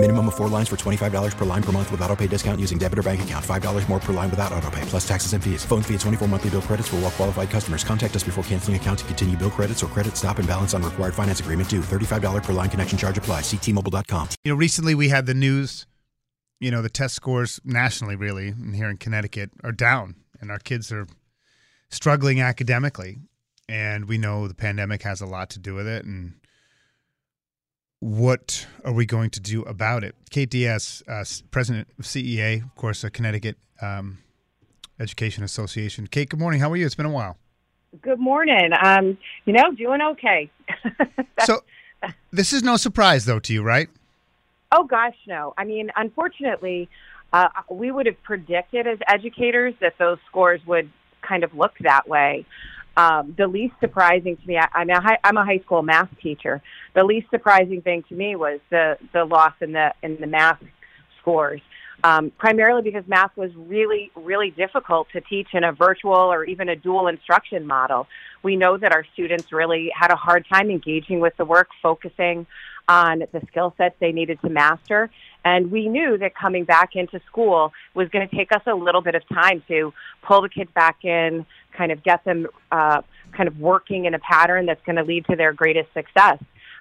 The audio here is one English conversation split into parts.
Minimum of four lines for $25 per line per month with auto pay discount using debit or bank account. $5 more per line without auto pay, plus taxes and fees. Phone fee at 24 monthly bill credits for all well qualified customers. Contact us before canceling account to continue bill credits or credit stop and balance on required finance agreement due. $35 per line connection charge apply. Ctmobile.com. You know, recently we had the news, you know, the test scores nationally, really, and here in Connecticut are down, and our kids are struggling academically. And we know the pandemic has a lot to do with it. And what are we going to do about it? Kate Dias, uh, president of CEA, of course, a Connecticut um, Education Association. Kate, good morning. How are you? It's been a while. Good morning. Um, you know, doing okay. so, this is no surprise, though, to you, right? Oh gosh, no. I mean, unfortunately, uh, we would have predicted as educators that those scores would kind of look that way. Um, the least surprising to me, I, I'm, a high, I'm a high school math teacher. The least surprising thing to me was the the loss in the in the math scores. Um, primarily because math was really, really difficult to teach in a virtual or even a dual instruction model. We know that our students really had a hard time engaging with the work, focusing on the skill sets they needed to master. And we knew that coming back into school was going to take us a little bit of time to pull the kids back in, kind of get them uh, kind of working in a pattern that's going to lead to their greatest success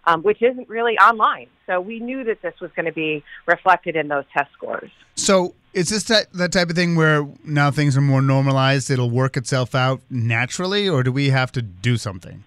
um, which isn't really online. So we knew that this was going to be reflected in those test scores. So is this that, that type of thing where now things are more normalized, it'll work itself out naturally, or do we have to do something?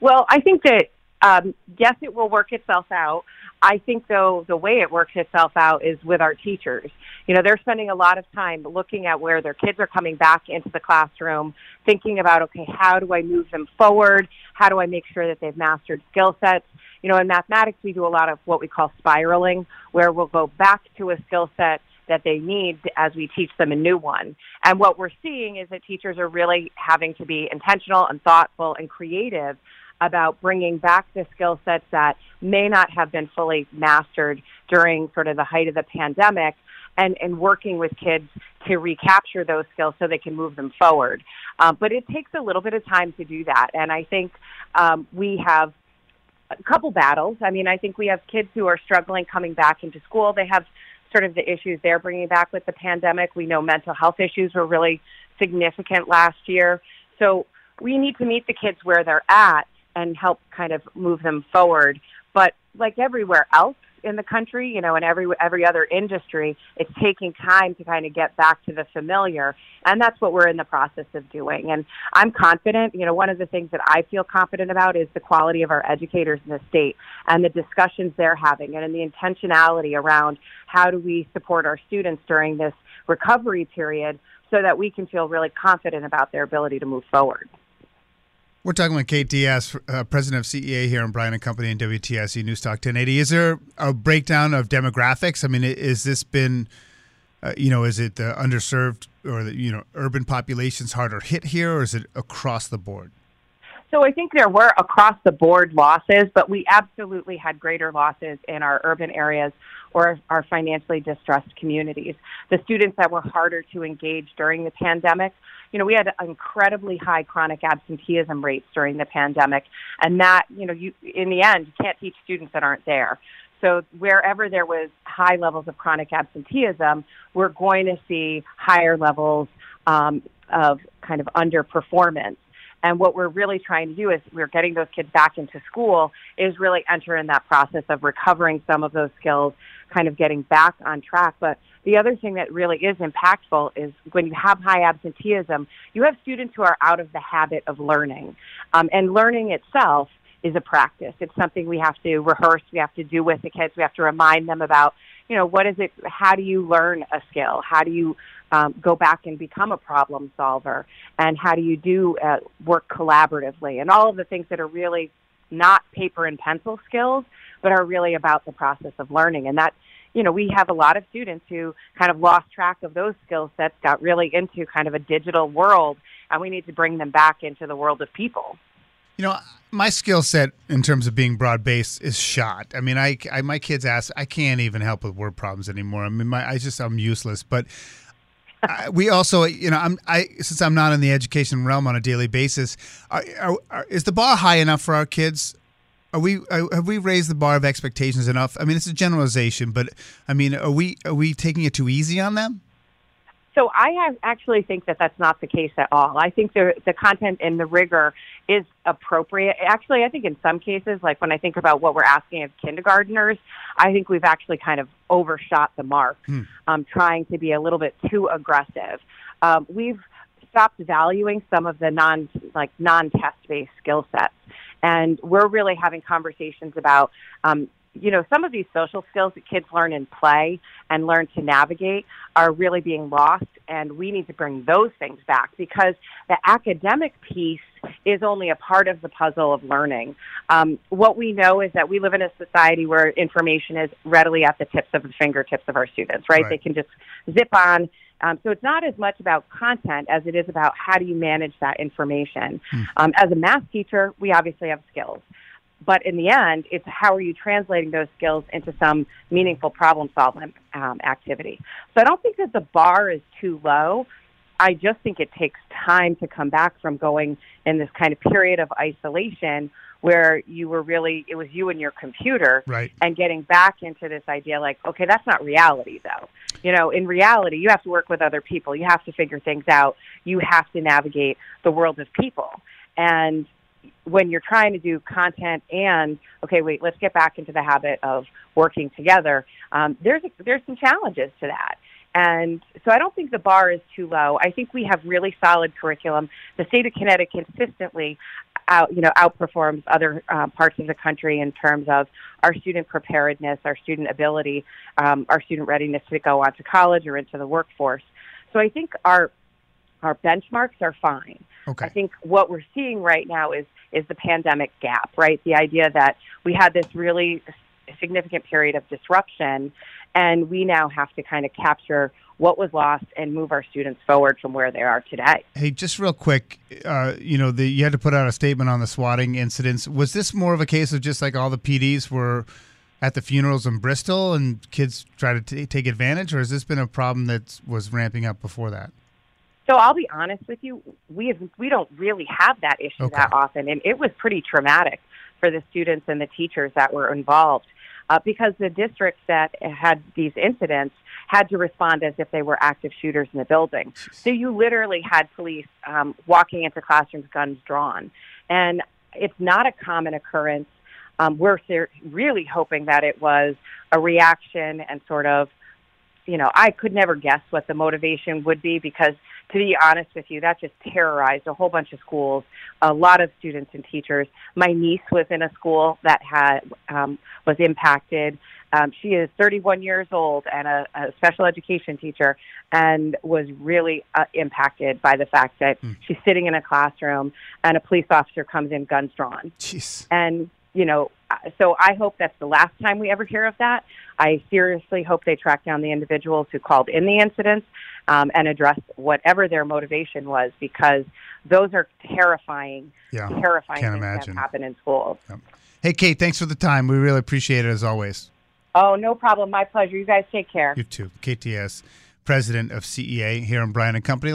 Well, I think that, um, yes, it will work itself out. I think, though, the way it works itself out is with our teachers. You know, they're spending a lot of time looking at where their kids are coming back into the classroom, thinking about, okay, how do I move them forward? How do I make sure that they've mastered skill sets? You know, in mathematics, we do a lot of what we call spiraling, where we'll go back to a skill set that they need as we teach them a new one. And what we're seeing is that teachers are really having to be intentional and thoughtful and creative about bringing back the skill sets that may not have been fully mastered during sort of the height of the pandemic and, and working with kids to recapture those skills so they can move them forward. Um, but it takes a little bit of time to do that. And I think um, we have a couple battles. I mean, I think we have kids who are struggling coming back into school. They have sort of the issues they're bringing back with the pandemic. We know mental health issues were really significant last year. So we need to meet the kids where they're at and help kind of move them forward. But like everywhere else in the country, you know, and every every other industry, it's taking time to kind of get back to the familiar, and that's what we're in the process of doing. And I'm confident. You know, one of the things that I feel confident about is the quality of our educators in the state and the discussions they're having, and the intentionality around how do we support our students during this recovery period so that we can feel really confident about their ability to move forward. We're talking with Kate Dias, uh, president of CEA here in Brian and Company and WTIC Newstalk 1080. Is there a breakdown of demographics? I mean, is this been, uh, you know, is it the underserved or the you know urban populations harder hit here, or is it across the board? So I think there were across the board losses, but we absolutely had greater losses in our urban areas or our financially distressed communities. The students that were harder to engage during the pandemic you know, we had incredibly high chronic absenteeism rates during the pandemic, and that, you know, you in the end, you can't teach students that aren't there. So wherever there was high levels of chronic absenteeism, we're going to see higher levels um, of kind of underperformance. And what we're really trying to do is we're getting those kids back into school is really enter in that process of recovering some of those skills, kind of getting back on track. But the other thing that really is impactful is when you have high absenteeism, you have students who are out of the habit of learning. Um, and learning itself is a practice. It's something we have to rehearse, we have to do with the kids, we have to remind them about, you know, what is it, how do you learn a skill? How do you um, go back and become a problem solver? And how do you do uh, work collaboratively? And all of the things that are really not paper and pencil skills, but are really about the process of learning. And that you know, we have a lot of students who kind of lost track of those skill sets, got really into kind of a digital world, and we need to bring them back into the world of people. You know, my skill set in terms of being broad based is shot. I mean, I, I, my kids ask, I can't even help with word problems anymore. I mean, my I just I'm useless. But I, we also, you know, I'm I since I'm not in the education realm on a daily basis. Are, are, are, is the bar high enough for our kids? Are we have we raised the bar of expectations enough? I mean, it's a generalization, but I mean, are we are we taking it too easy on them? So I have, actually think that that's not the case at all. I think the the content and the rigor is appropriate. Actually, I think in some cases, like when I think about what we're asking of kindergarteners, I think we've actually kind of overshot the mark, hmm. um, trying to be a little bit too aggressive. Um, we've stopped valuing some of the non like non test based skill sets, and we're really having conversations about um, you know, some of these social skills that kids learn in play and learn to navigate are really being lost, and we need to bring those things back because the academic piece is only a part of the puzzle of learning. Um, what we know is that we live in a society where information is readily at the tips of the fingertips of our students, right? right. They can just zip on. Um, so it's not as much about content as it is about how do you manage that information. Hmm. Um, as a math teacher, we obviously have skills. But in the end, it's how are you translating those skills into some meaningful problem solving um, activity. So I don't think that the bar is too low. I just think it takes time to come back from going in this kind of period of isolation where you were really it was you and your computer right. and getting back into this idea like okay that's not reality though you know in reality you have to work with other people you have to figure things out you have to navigate the world of people and when you're trying to do content and okay, wait, let's get back into the habit of working together. Um, there's there's some challenges to that, and so I don't think the bar is too low. I think we have really solid curriculum. The state of Connecticut consistently out, you know, outperforms other uh, parts of the country in terms of our student preparedness, our student ability, um, our student readiness to go on to college or into the workforce. So I think our our benchmarks are fine. Okay. I think what we're seeing right now is is the pandemic gap, right? The idea that we had this really significant period of disruption, and we now have to kind of capture what was lost and move our students forward from where they are today. Hey, just real quick, uh, you know, the, you had to put out a statement on the swatting incidents. Was this more of a case of just like all the PDs were at the funerals in Bristol and kids try to t- take advantage, or has this been a problem that was ramping up before that? So I'll be honest with you, we have, we don't really have that issue okay. that often, and it was pretty traumatic for the students and the teachers that were involved uh, because the districts that had these incidents had to respond as if they were active shooters in the building. So you literally had police um, walking into classrooms, guns drawn, and it's not a common occurrence. Um, we're really hoping that it was a reaction and sort of, you know, I could never guess what the motivation would be because to be honest with you, that just terrorized a whole bunch of schools, a lot of students and teachers. My niece was in a school that had um, was impacted. Um, she is 31 years old and a, a special education teacher, and was really uh, impacted by the fact that mm. she's sitting in a classroom and a police officer comes in, guns drawn. Jeez. And you know, so I hope that's the last time we ever hear of that. I seriously hope they track down the individuals who called in the incidents um, and address whatever their motivation was because those are terrifying, yeah, terrifying Can't things imagine. that happen in schools. Yep. Hey, Kate, thanks for the time. We really appreciate it as always. Oh, no problem. My pleasure. You guys take care. You too. Kate Dias, president of CEA here in Brian and Company.